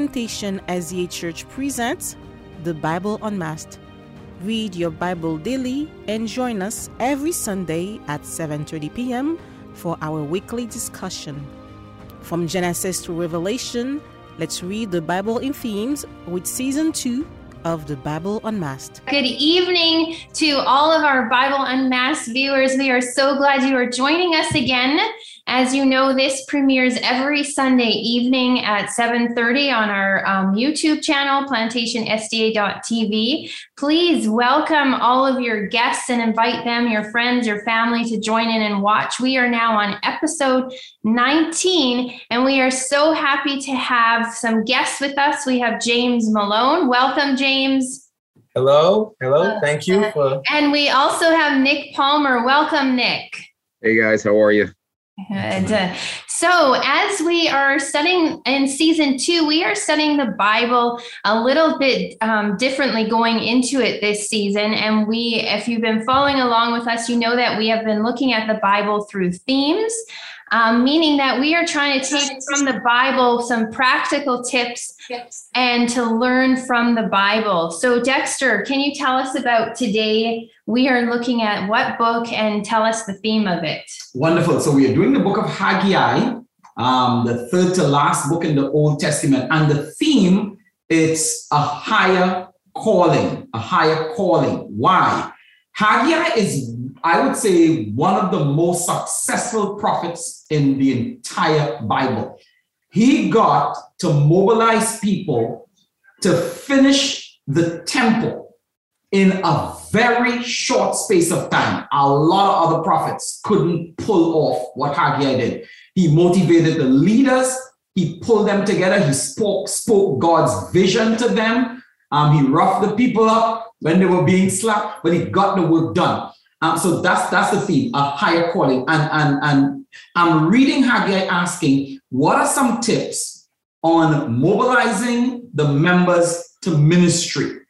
Plantation SDA Church presents the Bible Unmasked. Read your Bible daily and join us every Sunday at 7:30 p.m. for our weekly discussion. From Genesis to Revelation, let's read the Bible in themes with season 2 of the Bible Unmasked. Good evening to all of our Bible Unmasked viewers. We are so glad you are joining us again. As you know, this premieres every Sunday evening at 7:30 on our um, YouTube channel, plantationsda.tv. Please welcome all of your guests and invite them, your friends, your family to join in and watch. We are now on episode 19, and we are so happy to have some guests with us. We have James Malone. Welcome, James. Hello, hello. Thank you for. And we also have Nick Palmer. Welcome, Nick. Hey guys, how are you? Uh, so, as we are studying in season two, we are studying the Bible a little bit um, differently going into it this season. And we, if you've been following along with us, you know that we have been looking at the Bible through themes um, meaning that we are trying to take from the Bible some practical tips and to learn from the Bible. So, Dexter, can you tell us about today? We are looking at what book and tell us the theme of it. Wonderful. So, we are doing the book of Haggai, um, the third to last book in the Old Testament. And the theme it's a higher calling, a higher calling. Why? Haggai is I would say, one of the most successful prophets in the entire Bible. He got to mobilize people to finish the temple in a very short space of time. A lot of other prophets couldn't pull off what Haggai did. He motivated the leaders, he pulled them together, he spoke, spoke God's vision to them. Um, he roughed the people up when they were being slapped, but he got the work done. Um, so that's that's the theme, a higher calling. And, and, and I'm reading Haggai asking, what are some tips on mobilizing the members to ministry?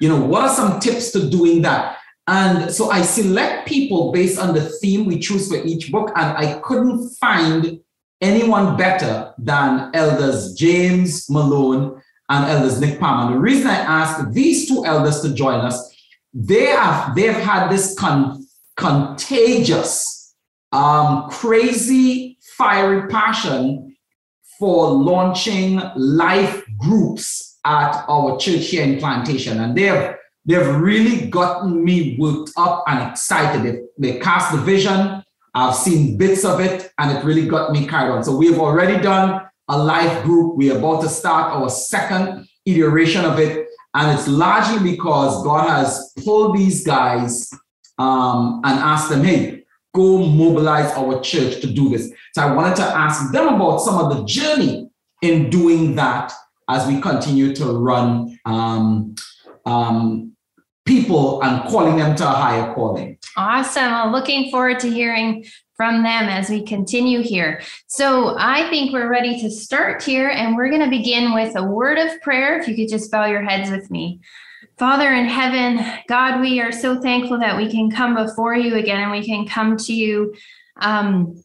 You know, what are some tips to doing that? And so I select people based on the theme we choose for each book, and I couldn't find anyone better than elders James Malone and elders Nick Palmer. The reason I asked these two elders to join us they have they've had this con- contagious, um, crazy, fiery passion for launching life groups at our church here in Plantation, and they've they've really gotten me worked up and excited. They, they cast the vision. I've seen bits of it, and it really got me carried on. So we've already done a life group. We're about to start our second iteration of it. And it's largely because God has pulled these guys um, and asked them, hey, go mobilize our church to do this. So I wanted to ask them about some of the journey in doing that as we continue to run um, um, people and calling them to a higher calling. Awesome. I'm looking forward to hearing from them as we continue here. So I think we're ready to start here, and we're going to begin with a word of prayer. If you could just bow your heads with me. Father in heaven, God, we are so thankful that we can come before you again and we can come to you um,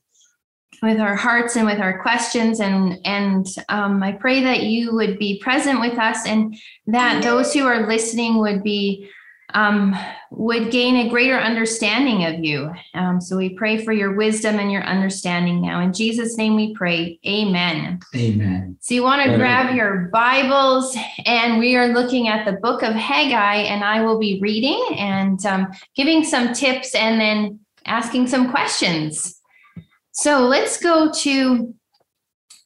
with our hearts and with our questions. And, and um, I pray that you would be present with us and that those who are listening would be um, would gain a greater understanding of you. Um, so we pray for your wisdom and your understanding now. In Jesus' name we pray. Amen. Amen. So you want to grab your Bibles, and we are looking at the book of Haggai, and I will be reading and um, giving some tips and then asking some questions. So let's go to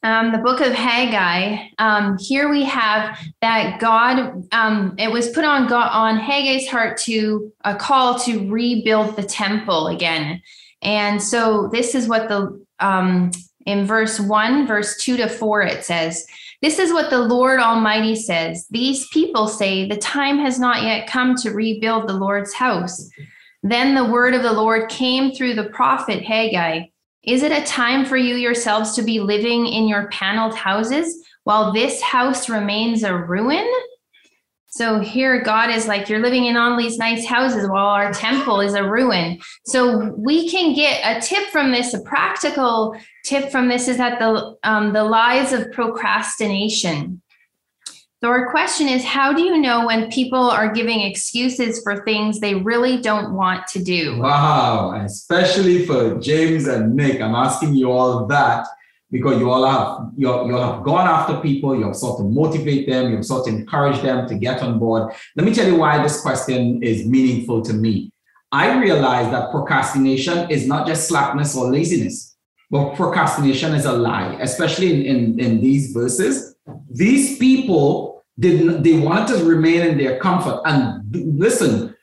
um, the book of Haggai, um, here we have that God, um, it was put on God on Haggai's heart to a call to rebuild the temple again. And so this is what the um, in verse one, verse two to four, it says, This is what the Lord Almighty says. These people say, The time has not yet come to rebuild the Lord's house. Then the word of the Lord came through the prophet Haggai. Is it a time for you yourselves to be living in your paneled houses while this house remains a ruin? So here God is like, you're living in all these nice houses while our temple is a ruin. So we can get a tip from this, a practical tip from this is that the um, the lies of procrastination. So, our question is How do you know when people are giving excuses for things they really don't want to do? Wow, especially for James and Nick, I'm asking you all that because you all have you you all have gone after people, you have sought to motivate them, you have sought to encourage them to get on board. Let me tell you why this question is meaningful to me. I realize that procrastination is not just slackness or laziness, but procrastination is a lie, especially in, in, in these verses. These people didn't they wanted to remain in their comfort. And listen,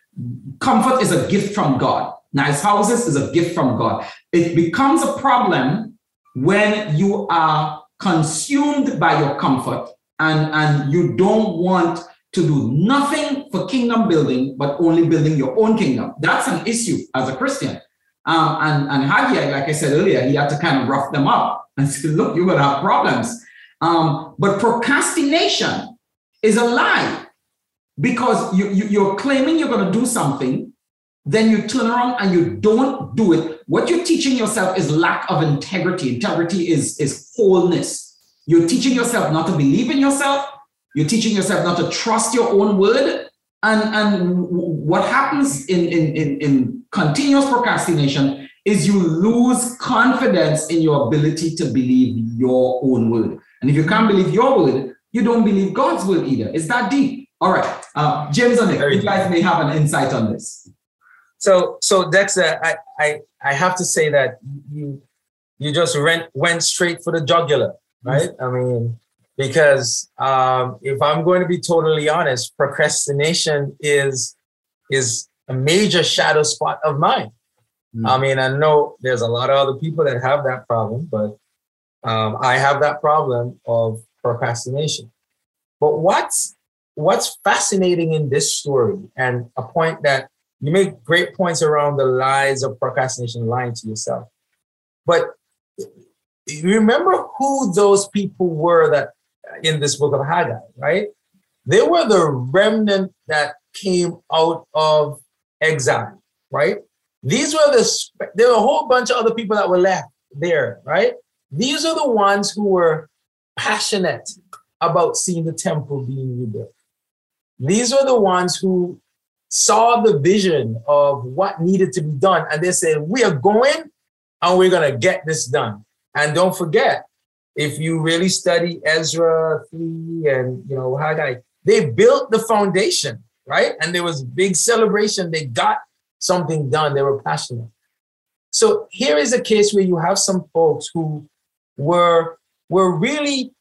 comfort is a gift from God. Nice houses is a gift from God. It becomes a problem when you are consumed by your comfort and, and you don't want to do nothing for kingdom building, but only building your own kingdom. That's an issue as a Christian. Um, and, and Haggai, like I said earlier, he had to kind of rough them up and say, look, you're going to have problems. Um, but procrastination is a lie because you, you, you're claiming you're going to do something then you turn around and you don't do it. What you're teaching yourself is lack of integrity. Integrity is, is wholeness. You're teaching yourself not to believe in yourself. You're teaching yourself not to trust your own word. And, and what happens in, in, in, in continuous procrastination is you lose confidence in your ability to believe your own word. And if you can't believe your word, you don't believe God's will either. It's that deep. All right. Uh, James and Nick, you guys may have an insight on this. So, so Dexter, I, I, I have to say that you, you just went went straight for the jugular, right? Mm-hmm. I mean, because um, if I'm going to be totally honest, procrastination is is a major shadow spot of mine. Mm-hmm. I mean, I know there's a lot of other people that have that problem, but um, I have that problem of procrastination. But what's what's fascinating in this story, and a point that you make great points around the lies of procrastination, lying to yourself. But remember who those people were that in this book of Haggai, right? They were the remnant that came out of exile, right? These were the there were a whole bunch of other people that were left there, right? These are the ones who were passionate about seeing the temple being rebuilt. These are the ones who saw the vision of what needed to be done, and they said, We are going and we're going to get this done. And don't forget, if you really study Ezra 3 and you know Haggai, they built the foundation, right? And there was a big celebration. They got something done. They were passionate. So here is a case where you have some folks who were were really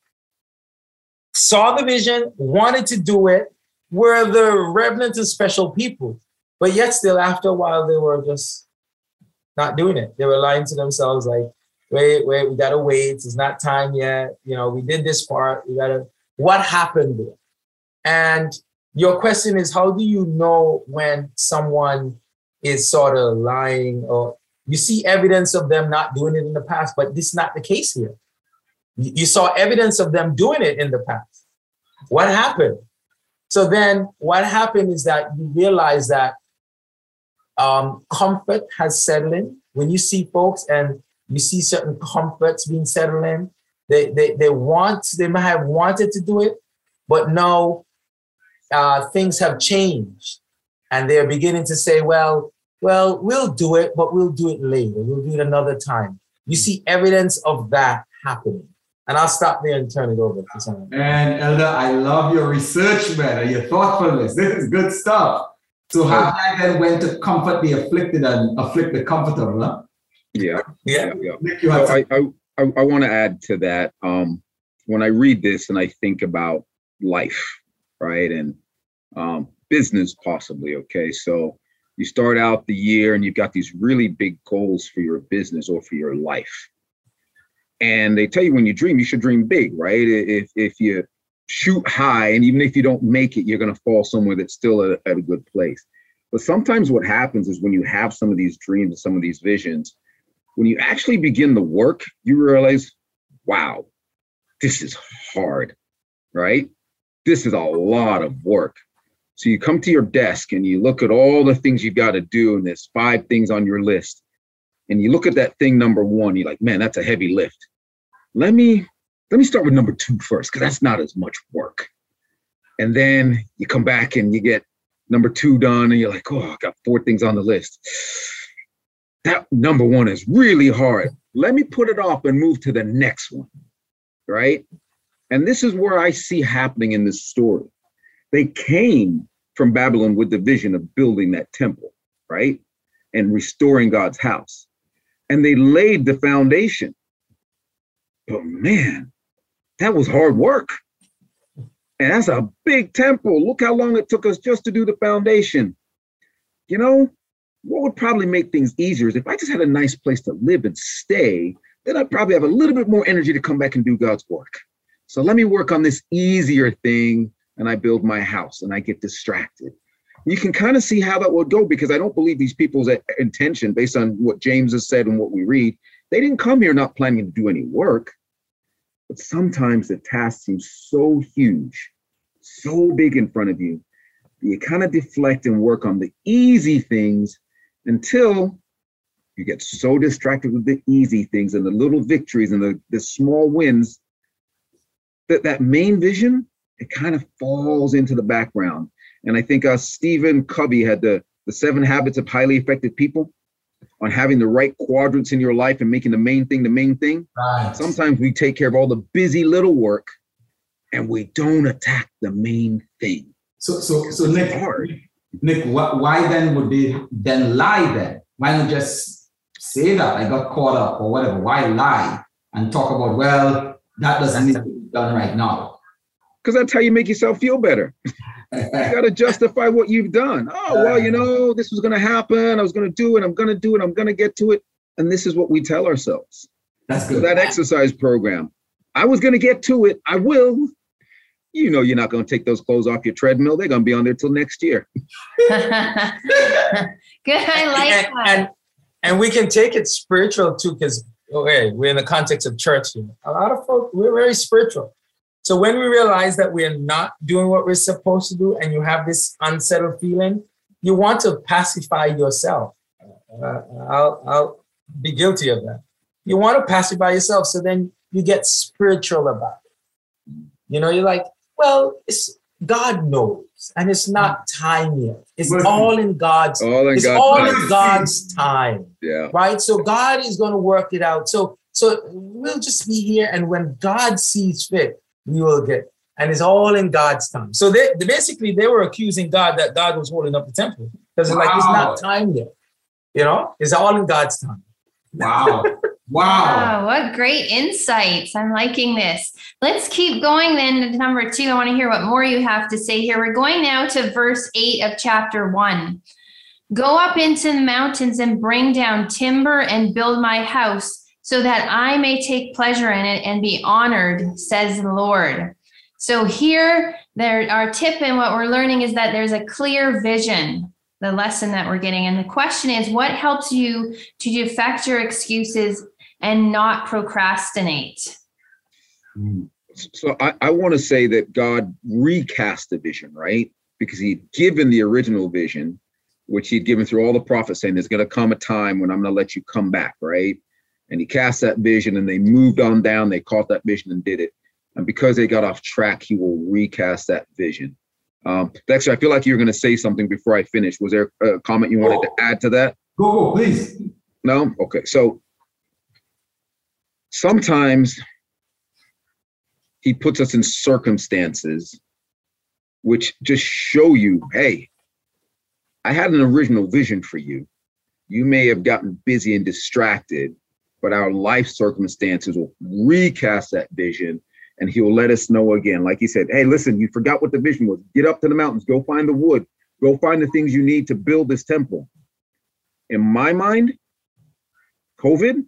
saw the vision, wanted to do it, were the remnants of special people. But yet, still, after a while, they were just not doing it. They were lying to themselves, like, wait, wait, we gotta wait. It's not time yet. You know, we did this part. We gotta. What happened there? And your question is, how do you know when someone is sort of lying or you see evidence of them not doing it in the past, but this is not the case here. You saw evidence of them doing it in the past. What happened? So then what happened is that you realize that um, comfort has settled in. When you see folks and you see certain comforts being settled in, they, they, they want, they might have wanted to do it, but no, uh, things have changed. And they're beginning to say, well, well, we'll do it, but we'll do it later. We'll do it another time. You see evidence of that happening. And I'll stop there and turn it over to someone. And Elder, I love your research, man, and your thoughtfulness. This is good stuff. So Haggai then went to comfort the afflicted and afflict the comfortable, huh? Yeah. Yeah. yeah. yeah. I, I, I, I want to add to that. Um, when I read this and I think about life, right? And um, business possibly, okay? So you start out the year and you've got these really big goals for your business or for your life and they tell you when you dream, you should dream big, right? If if you shoot high, and even if you don't make it, you're going to fall somewhere that's still at, at a good place. But sometimes what happens is when you have some of these dreams and some of these visions, when you actually begin the work, you realize, wow, this is hard, right? This is a lot of work. So you come to your desk and you look at all the things you've got to do, and there's five things on your list and you look at that thing number one, you're like, man, that's a heavy lift. Let me let me start with number two first, because that's not as much work. And then you come back and you get number two done, and you're like, oh, I got four things on the list. That number one is really hard. Let me put it off and move to the next one. Right. And this is where I see happening in this story. They came from Babylon with the vision of building that temple, right? And restoring God's house. And they laid the foundation. But man, that was hard work. And that's a big temple. Look how long it took us just to do the foundation. You know, what would probably make things easier is if I just had a nice place to live and stay, then I'd probably have a little bit more energy to come back and do God's work. So let me work on this easier thing and I build my house and I get distracted. You can kind of see how that would go because I don't believe these people's intention, based on what James has said and what we read, they didn't come here not planning to do any work. But sometimes the task seems so huge, so big in front of you, you kind of deflect and work on the easy things until you get so distracted with the easy things and the little victories and the, the small wins that that main vision it kind of falls into the background and i think uh, stephen covey had the the seven habits of highly effective people on having the right quadrants in your life and making the main thing the main thing right. sometimes we take care of all the busy little work and we don't attack the main thing so so so nick hard. nick why then would they then lie then why not just say that I got caught up or whatever? Why lie and talk about, well, that doesn't need to be done right now? Because that's how you make yourself feel better. you got to justify what you've done. Oh, well, you know, this was going to happen. I was going to do it. I'm going to do it. I'm going to get to it. And this is what we tell ourselves. That's good. So that exercise program. I was going to get to it. I will. You know, you're not going to take those clothes off your treadmill. They're going to be on there till next year. good. I like and, that. And, and we can take it spiritual too, because okay, we're in the context of church here. A lot of folks, we're very spiritual. So when we realize that we're not doing what we're supposed to do, and you have this unsettled feeling, you want to pacify yourself. Uh, I'll, I'll be guilty of that. You want to pacify yourself, so then you get spiritual about it. You know, you're like, well, it's God knows, and it's not time yet. It's all in God's. All in it's God's all time. in God's time. Yeah. Right. So God is going to work it out. So so we'll just be here, and when God sees fit, we will get. And it's all in God's time. So they, they basically they were accusing God that God was holding up the temple because wow. like it's not time yet. You know, it's all in God's time. Wow. Wow. wow. What great insights. I'm liking this. Let's keep going then to number two. I want to hear what more you have to say here. We're going now to verse eight of chapter one. Go up into the mountains and bring down timber and build my house so that I may take pleasure in it and be honored, says the Lord. So here, there, our tip and what we're learning is that there's a clear vision the lesson that we're getting. And the question is, what helps you to defect your excuses and not procrastinate? Hmm. So I, I want to say that God recast the vision, right? Because he'd given the original vision, which he'd given through all the prophets, saying there's going to come a time when I'm going to let you come back, right? And he cast that vision and they moved on down, they caught that vision and did it. And because they got off track, he will recast that vision. Um, Dexter, I feel like you were going to say something before I finish. Was there a comment you wanted to add to that? Go, go, please. No? Okay. So sometimes he puts us in circumstances which just show you hey, I had an original vision for you. You may have gotten busy and distracted, but our life circumstances will recast that vision and he'll let us know again. Like he said, hey, listen, you forgot what the vision was. Get up to the mountains, go find the wood, go find the things you need to build this temple. In my mind, COVID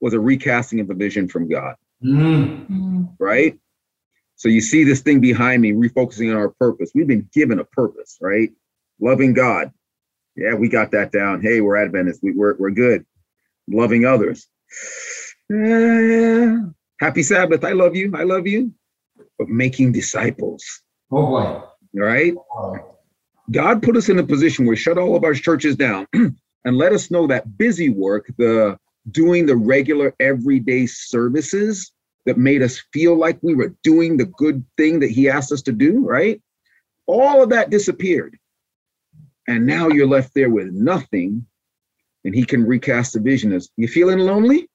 was a recasting of the vision from God. Mm. Right? So you see this thing behind me, refocusing on our purpose. We've been given a purpose, right? Loving God. Yeah, we got that down. Hey, we're Adventists. We, we're, we're good. Loving others. Yeah Happy Sabbath. I love you. I love you. But making disciples. Oh boy. Right. Oh. God put us in a position where shut all of our churches down and let us know that busy work, the doing the regular everyday services that made us feel like we were doing the good thing that he asked us to do, right? All of that disappeared. And now you're left there with nothing. And he can recast the vision as you feeling lonely?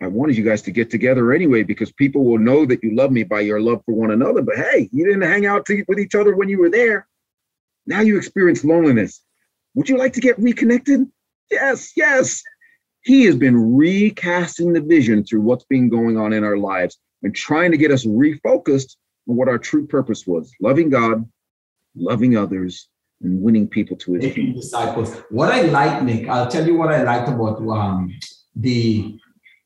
I wanted you guys to get together anyway because people will know that you love me by your love for one another. But hey, you didn't hang out to, with each other when you were there. Now you experience loneliness. Would you like to get reconnected? Yes, yes. He has been recasting the vision through what's been going on in our lives and trying to get us refocused on what our true purpose was loving God, loving others, and winning people to it. kingdom. Disciples. What I like, Nick, I'll tell you what I liked about um, the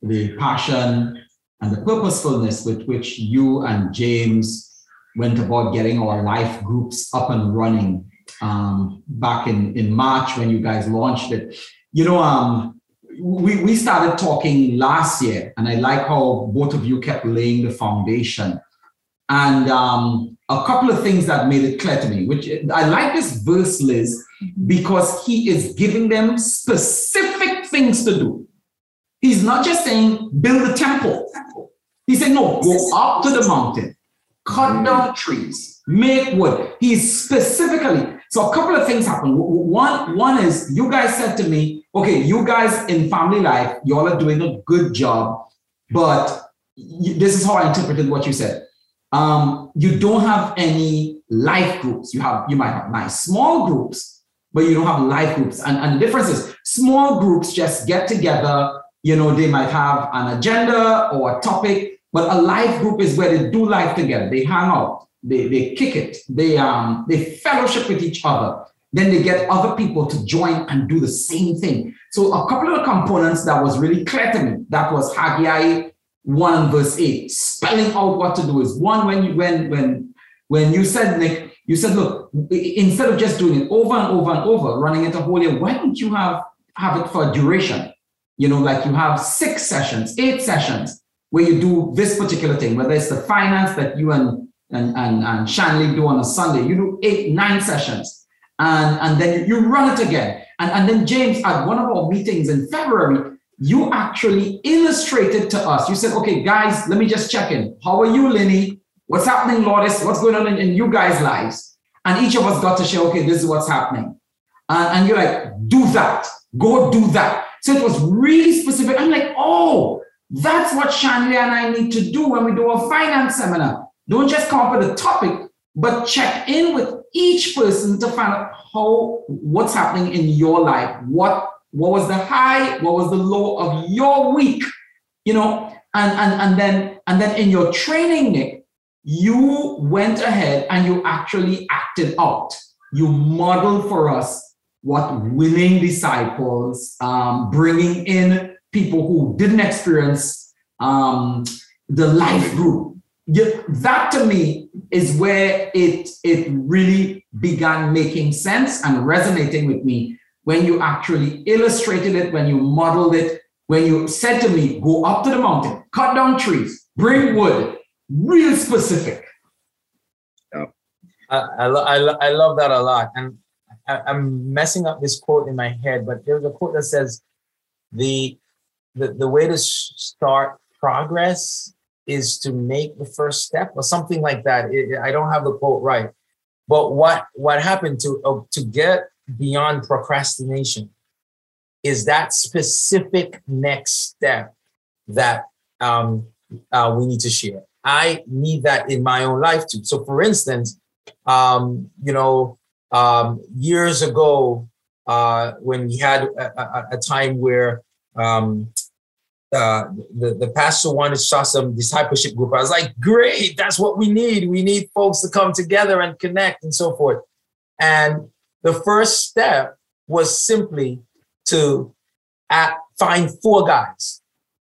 the passion and the purposefulness with which you and James went about getting our life groups up and running um, back in, in March when you guys launched it. You know, um, we, we started talking last year, and I like how both of you kept laying the foundation. And um, a couple of things that made it clear to me, which I like this verse, Liz, because he is giving them specific things to do. He's not just saying build a temple. He said, no, go up to the mountain, cut down trees, make wood. He's specifically, so a couple of things happen. One, one is you guys said to me, okay, you guys in family life, y'all are doing a good job, but this is how I interpreted what you said. Um, you don't have any life groups. You have, you might have nice small groups, but you don't have life groups. And, and the difference is small groups just get together you know, they might have an agenda or a topic, but a life group is where they do life together. They hang out, they, they kick it, they um they fellowship with each other. Then they get other people to join and do the same thing. So a couple of components that was really clear to me, that was Haggai 1 verse 8, spelling out what to do is one when you when when when you said Nick, you said, look, instead of just doing it over and over and over, running it a whole year, why don't you have have it for a duration? you know, like you have six sessions, eight sessions where you do this particular thing, whether it's the finance that you and and and, and Shanley do on a Sunday, you do eight, nine sessions. And, and then you run it again. And, and then James, at one of our meetings in February, you actually illustrated to us. You said, okay, guys, let me just check in. How are you, Lenny? What's happening, Lourdes? What's going on in, in you guys' lives? And each of us got to share, okay, this is what's happening. And, and you're like, do that. Go do that. So it was really specific. I'm like, oh, that's what Shanley and I need to do when we do a finance seminar. Don't just come up with a topic, but check in with each person to find out how what's happening in your life. What what was the high? What was the low of your week? You know, and and and then and then in your training, Nick, you went ahead and you actually acted out. You modeled for us what winning disciples, um, bringing in people who didn't experience um, the life group. That to me is where it it really began making sense and resonating with me when you actually illustrated it, when you modeled it, when you said to me, "Go up to the mountain, cut down trees, bring wood," real specific. Yeah. I, I, I, I love that a lot. And I, am messing up this quote in my head, but there's a quote that says the the, the way to start progress is to make the first step or something like that. It, I don't have the quote right, but what what happened to uh, to get beyond procrastination is that specific next step that um, uh, we need to share. I need that in my own life too. So, for instance, um, you know, um, years ago uh, when we had a, a, a time where um, uh, the, the pastor wanted to start some discipleship group. I was like, great, that's what we need. We need folks to come together and connect and so forth. And the first step was simply to at, find four guys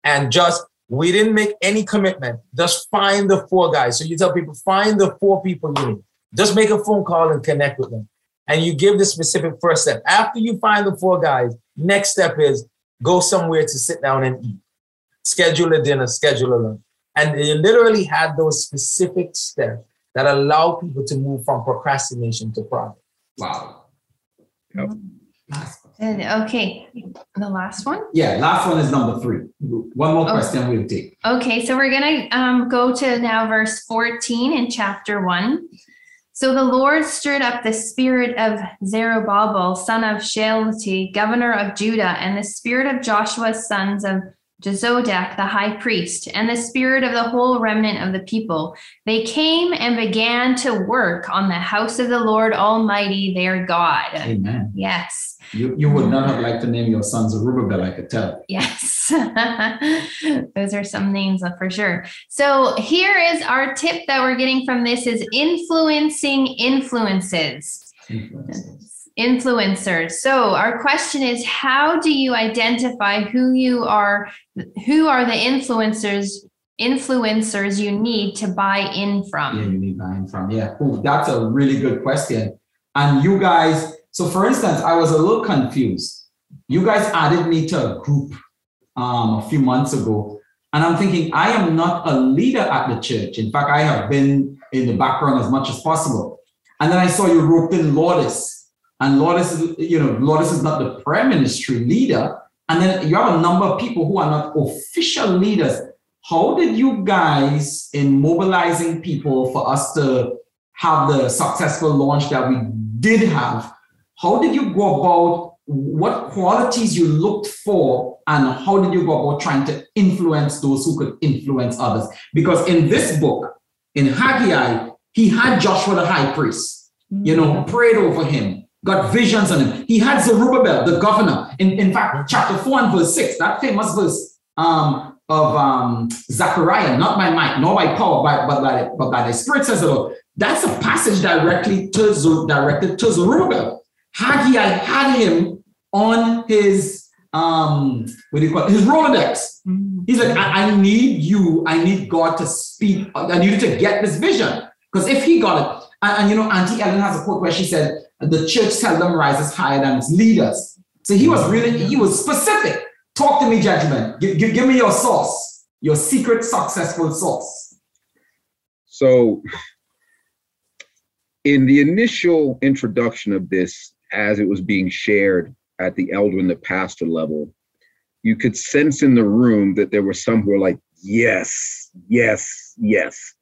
and just we didn't make any commitment. Just find the four guys. So you tell people, find the four people you need. Just make a phone call and connect with them. And you give the specific first step. After you find the four guys, next step is go somewhere to sit down and eat. Schedule a dinner, schedule a lunch. And you literally had those specific steps that allow people to move from procrastination to progress. Wow. Yep. And, okay, the last one. Yeah, last one is number three. One more Oh. question we'll take. Okay, so we're gonna um, go to now verse 14 in chapter 1. So the Lord stirred up the spirit of Zerubbabel, son of Shealtiel, governor of Judah, and the spirit of Joshua's sons of Jozadak, the high priest, and the spirit of the whole remnant of the people. They came and began to work on the house of the Lord Almighty, their God. Amen. Yes. You, you would not have liked to name your son Zerubbabel, I could tell. Yes. Those are some names uh, for sure. So here is our tip that we're getting from this is influencing influences. Influencers. So our question is how do you identify who you are who are the influencers influencers you need to buy in from? Yeah, you need buying from. Yeah. Ooh, that's a really good question. And you guys, so for instance, I was a little confused. You guys added me to a group um, a few months ago, and I'm thinking I am not a leader at the church. In fact, I have been in the background as much as possible. And then I saw you roped in Lourdes, and Lourdes, is, you know, Lourdes is not the prime ministry leader. And then you have a number of people who are not official leaders. How did you guys, in mobilizing people for us to have the successful launch that we did have, how did you go about what qualities you looked for and how did you go about trying to influence those who could influence others? Because in this book, in Haggai, he had Joshua the high priest, you know, mm-hmm. prayed over him, got visions on him. He had Zerubbabel, the governor. In, in fact, chapter 4 and verse 6, that famous verse um, of um, Zechariah, not by might, nor by power, but, but, by, but by the Spirit, says it all. That's a passage directly to directed to Zerubbabel. Haggai had him on his um what do you call it? His Rolodex. He's like, I, I need you, I need God to speak, I need you to get this vision. Because if he got it, and, and you know, Auntie Ellen has a quote where she said, the church seldom rises higher than its leaders. So he was really, he was specific. Talk to me, gentlemen. Give, give, give me your sauce, your secret successful sauce. So, in the initial introduction of this, as it was being shared at the elder and the pastor level, you could sense in the room that there were some who were like, yes, yes, yes.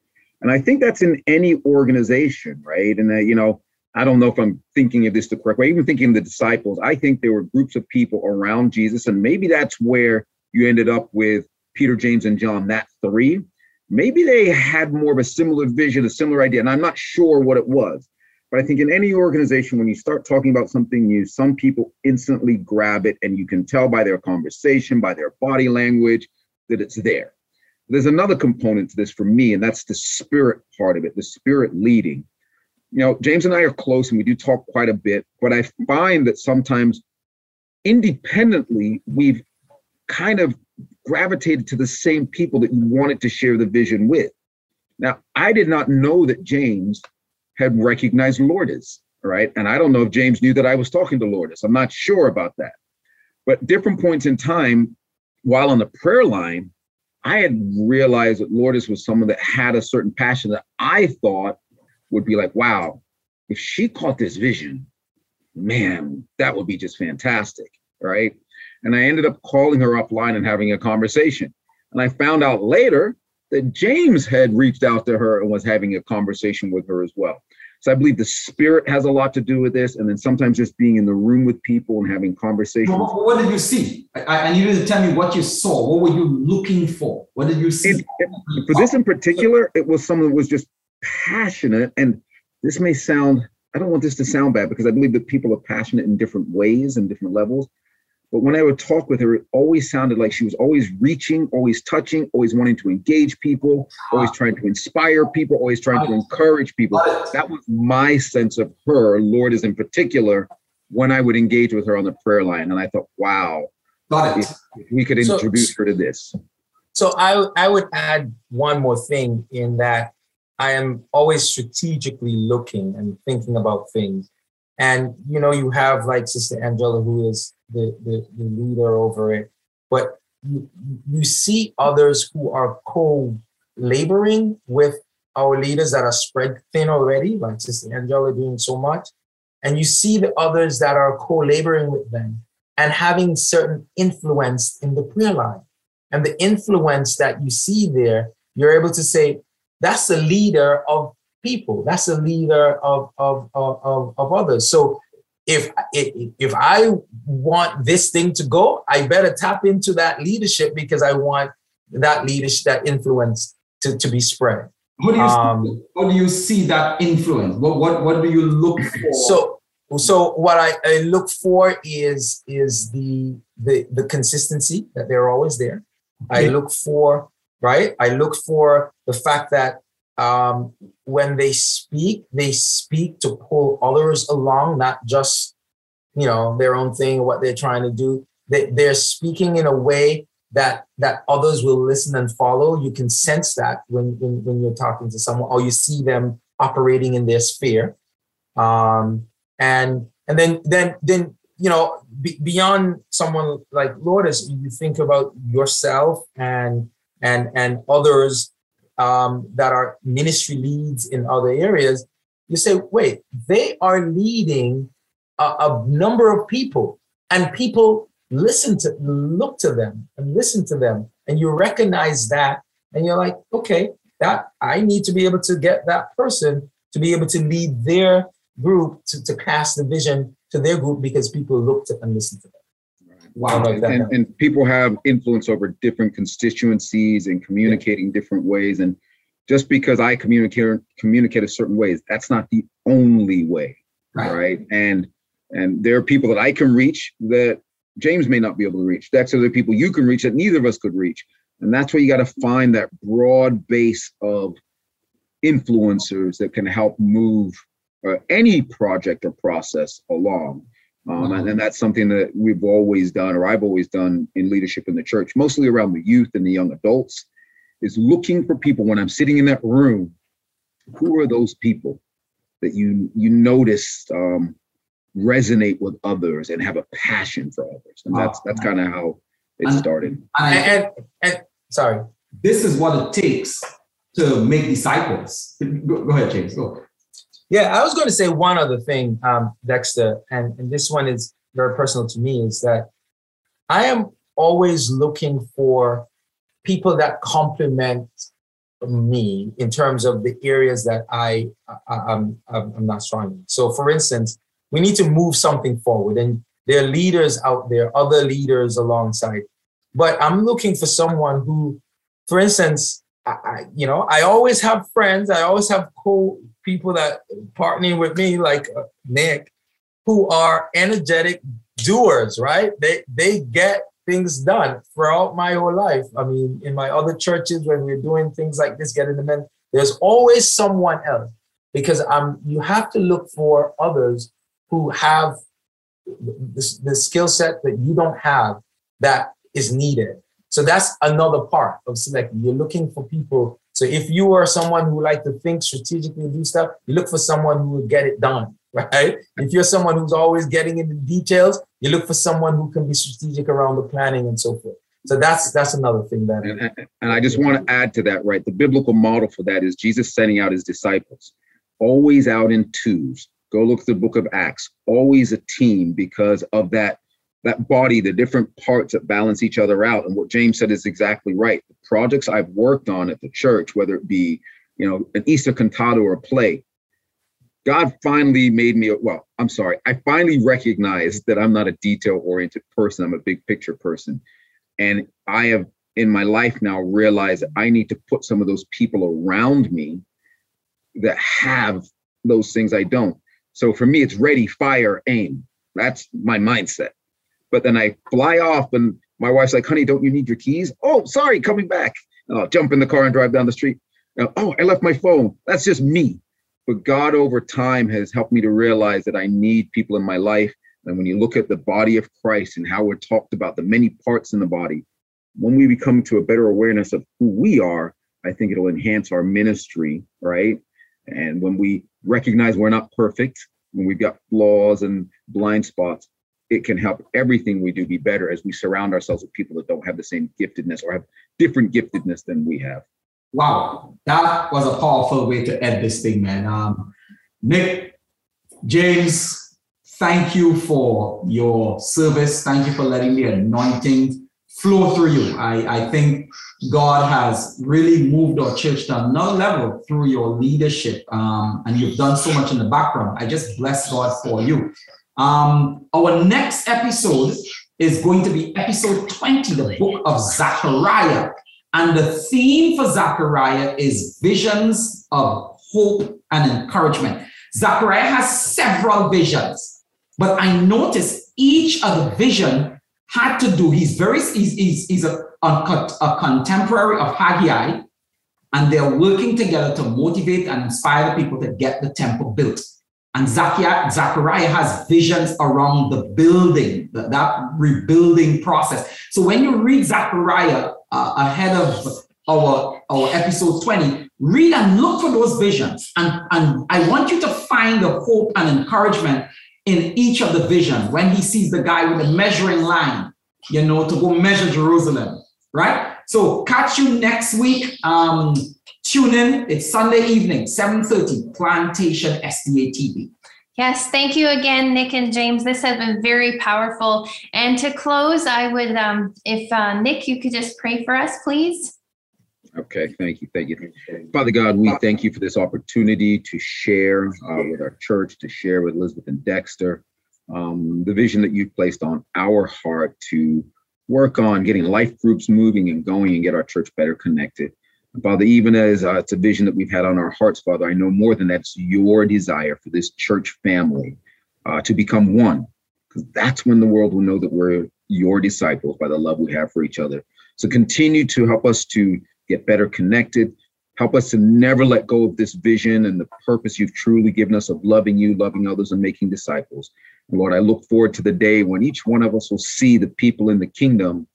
And I think that's in any organization, right? And, uh, you know, I don't know if I'm thinking of this the correct way, even thinking of the disciples, I think there were groups of people around Jesus. And maybe that's where you ended up with Peter, James, and John, that three maybe they had more of a similar vision, a similar idea, and I'm not sure what it was. But I think in any organization, when you start talking about something new, some people instantly grab it, and you can tell by their conversation, by their body language, that it's there. There's another component to this for me, and that's the spirit part of it, the spirit leading. You know, James and I are close, and we do talk quite a bit, but I find that sometimes independently, we've kind of gravitated to the same people that you wanted to share the vision with. Now, I did not know that James had recognized Lourdes, right? And I don't know if James knew that I was talking to Lourdes. I'm not sure about that. But different points in time, while on the prayer line, I had realized that Lourdes was someone that had a certain passion that I thought would be like, wow, if she caught this vision, man, that would be just fantastic, right? And I ended up calling her offline and having a conversation. And I found out later that James had reached out to her and was having a conversation with her as well. So I believe the spirit has a lot to do with this. And then sometimes just being in the room with people and having conversations. What, what did you see? I, I need you to tell me what you saw. What were you looking for? What did you see? It- it- for this in particular, it was someone that was just passionate. And this may sound, I don't want this to sound bad because I believe that people are passionate in different ways and different levels. But when I would talk with her, it always sounded like she was always reaching, always touching, always wanting to engage people, always trying to inspire people, always trying to encourage people. That was my sense of her, Lourdes in particular, when I would engage with her on the prayer line. And I thought, wow, Got it. if we could So- introduce her to this. So I I would add one more thing in that I am always strategically looking and thinking about things. And you know, you have like Sister Angela, who is the, the, the leader over it, but you, you see others who are co-laboring with our leaders that are spread thin already, like Sister Angela doing so much. And you see the others that are co-laboring with them. and having certain influence in the prayer line. And the influence that you see there, you're able to say, that's the leader of people. That's the leader of, of, of, of, others. So if, if I want this thing to go, I better tap into that leadership because I want that leadership, that influence to, to be spread. What do you um, see, how do you see that influence? What what what do you look for? So so what I, I look for is is the the the consistency that they're always there. I look for right. I look for the fact that um, when they speak, they speak to pull others along, not just you know their own thing, what they're trying to do. They, they're speaking in a way that that others will listen and follow. You can sense that when when, when you're talking to someone, or you see them operating in their sphere. Um, and and then then then you know be, beyond someone like Lourdes, you think about yourself and and and others um, that are ministry leads in other areas. You say, wait, they are leading a, a number of people, and people listen to look to them and listen to them and you recognize that and you're like okay that i need to be able to get that person to be able to lead their group to, to pass the vision to their group because people look to and listen to them wow and, and, and, people have influence over different constituencies and communicating yeah. different ways and just because i communicate communicate a certain way that's not the only way right, right? and and there are people that i can reach that James may not be able to reach. That's other people you can reach that neither of us could reach. And that's where you got to find that broad base of influencers that can help move uh, any project or process along. Um, and, and that's something that we've always done, or I've always done in leadership in the church, mostly around the youth and the young adults, is looking for people when I'm sitting in that room. Who are those people that you you notice um, resonate with others and have a passion for others. And that's that's kind of how it started. And, and, and, sorry. This is what it takes to make disciples. Go, go ahead, James. Go. Yeah, I was going to say one other thing, um, Dexter, and, and this one is very personal to me, is that I am always looking for people that complement me in terms of the areas that I, I am I'm, I'm not strong in. So, for instance, we need to move something forward. And there are leaders out there, other leaders alongside. But I'm looking for someone who, for instance, I, you know, I always have friends. I always have co people that partnering with me, like uh, Nick, who are energetic doers. Right? They they get things done throughout my whole life. I mean, in my other churches, when we're doing things like this, getting the men, there's always someone else because I'm. You have to look for others who have the, the skill set that you don't have that is needed. So that's another part of selecting. You're looking for people. So if you are someone who like to think strategically do stuff, you look for someone who will get it done, right? If you're someone who's always getting into details, you look for someone who can be strategic around the planning and so forth. So that's that's another thing that. And, and I just want to add to that, right? The biblical model for that is Jesus sending out his disciples, always out in twos, Go look at the book of Acts. Always a team because of that that body, the different parts that balance each other out. And what James said is exactly right. The projects I've worked on at the church, whether it be, you know, an Easter cantata or a play, God finally made me, well, I'm sorry, I finally recognized that I'm not a detail oriented person. I'm a big picture person. And I have in my life now realized that I need to put some of those people around me that have those things I don't. So for me, it's ready, fire, aim. That's my mindset. But then I fly off, and my wife's like, honey, don't you need your keys? Oh, sorry, coming back. And I'll jump in the car and drive down the street. oh, I left my phone. That's just me. But God over time has helped me to realize that I need people in my life. And when you look at the body of Christ and how we're talked about the many parts in the body, when we become to a better awareness of who we are, I think it'll enhance our ministry, right? And when we recognize we're not perfect, when we've got flaws and blind spots, it can help everything we do be better as we surround ourselves with people that don't have the same giftedness or have different giftedness than we have. Wow, that was a powerful way to end this thing, man. Um, Nick, James, thank you for your service. Thank you for letting the anointing flow through you. I, I think God has really moved our church to another level through your leadership. Um, and you've done so much in the background. I just bless God for you. Um, our next episode is going to be episode 20, the book of Zechariah. And the theme for Zechariah is visions of hope and encouragement. Zechariah has several visions, but I noticed each of the vision had to do, he's very, he's, he's, he's a, a, a contemporary of Haggai, and they're working together to motivate and inspire the people to get the temple built. And Zechariah has visions around the building, that, that rebuilding process. So when you read Zechariah uh, ahead of our, our episode 20, read and look for those visions. And, and I want you to find the hope and encouragement in each of the visions. When he sees the guy with the measuring line, you know, to go measure Jerusalem, right? So catch you next week. Um, tune in. It's Sunday evening, 7.30, Plantation SDA TV. Yes, thank you again, Nick and James. This has been very powerful. And to close, I would, um, if uh, Nick, you could just pray for us, please. Okay, thank you, thank you. Father God, we thank you for this opportunity to share uh, with our church, to share with Elizabeth and Dexter um, the vision that you've placed on our heart to work on getting life groups moving and going and get our church better connected. Father, even as uh, it's a vision that we've had on our hearts, Father, I know more than that, it's your desire for this church family uh, to become one, because that's when the world will know that we're your disciples by the love we have for each other. So continue to help us to get better connected. Help us to never let go of this vision and the purpose you've truly given us of loving you, loving others, and making disciples. Lord, I look forward to the day when each one of us will see the people in the kingdom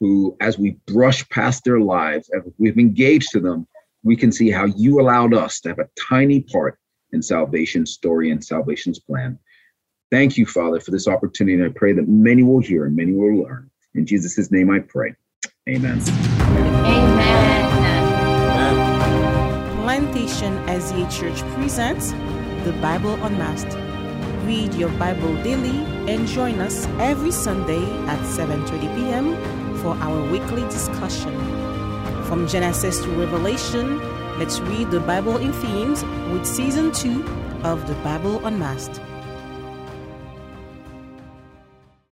who, as we brush past their lives, as we've engaged to them, we can see how you allowed us to have a tiny part in salvation's story and salvation's plan. Thank you, Father, for this opportunity. And I pray that many will hear and many will learn. In Jesus' name I pray. Amen. Amen. Plantation SDA Church presents the Bible Unmasked. Read your Bible daily and join us every Sunday at 7:30 p.m. for our weekly discussion. From Genesis to Revelation, let's read the Bible in themes with season 2 of the Bible Unmasked.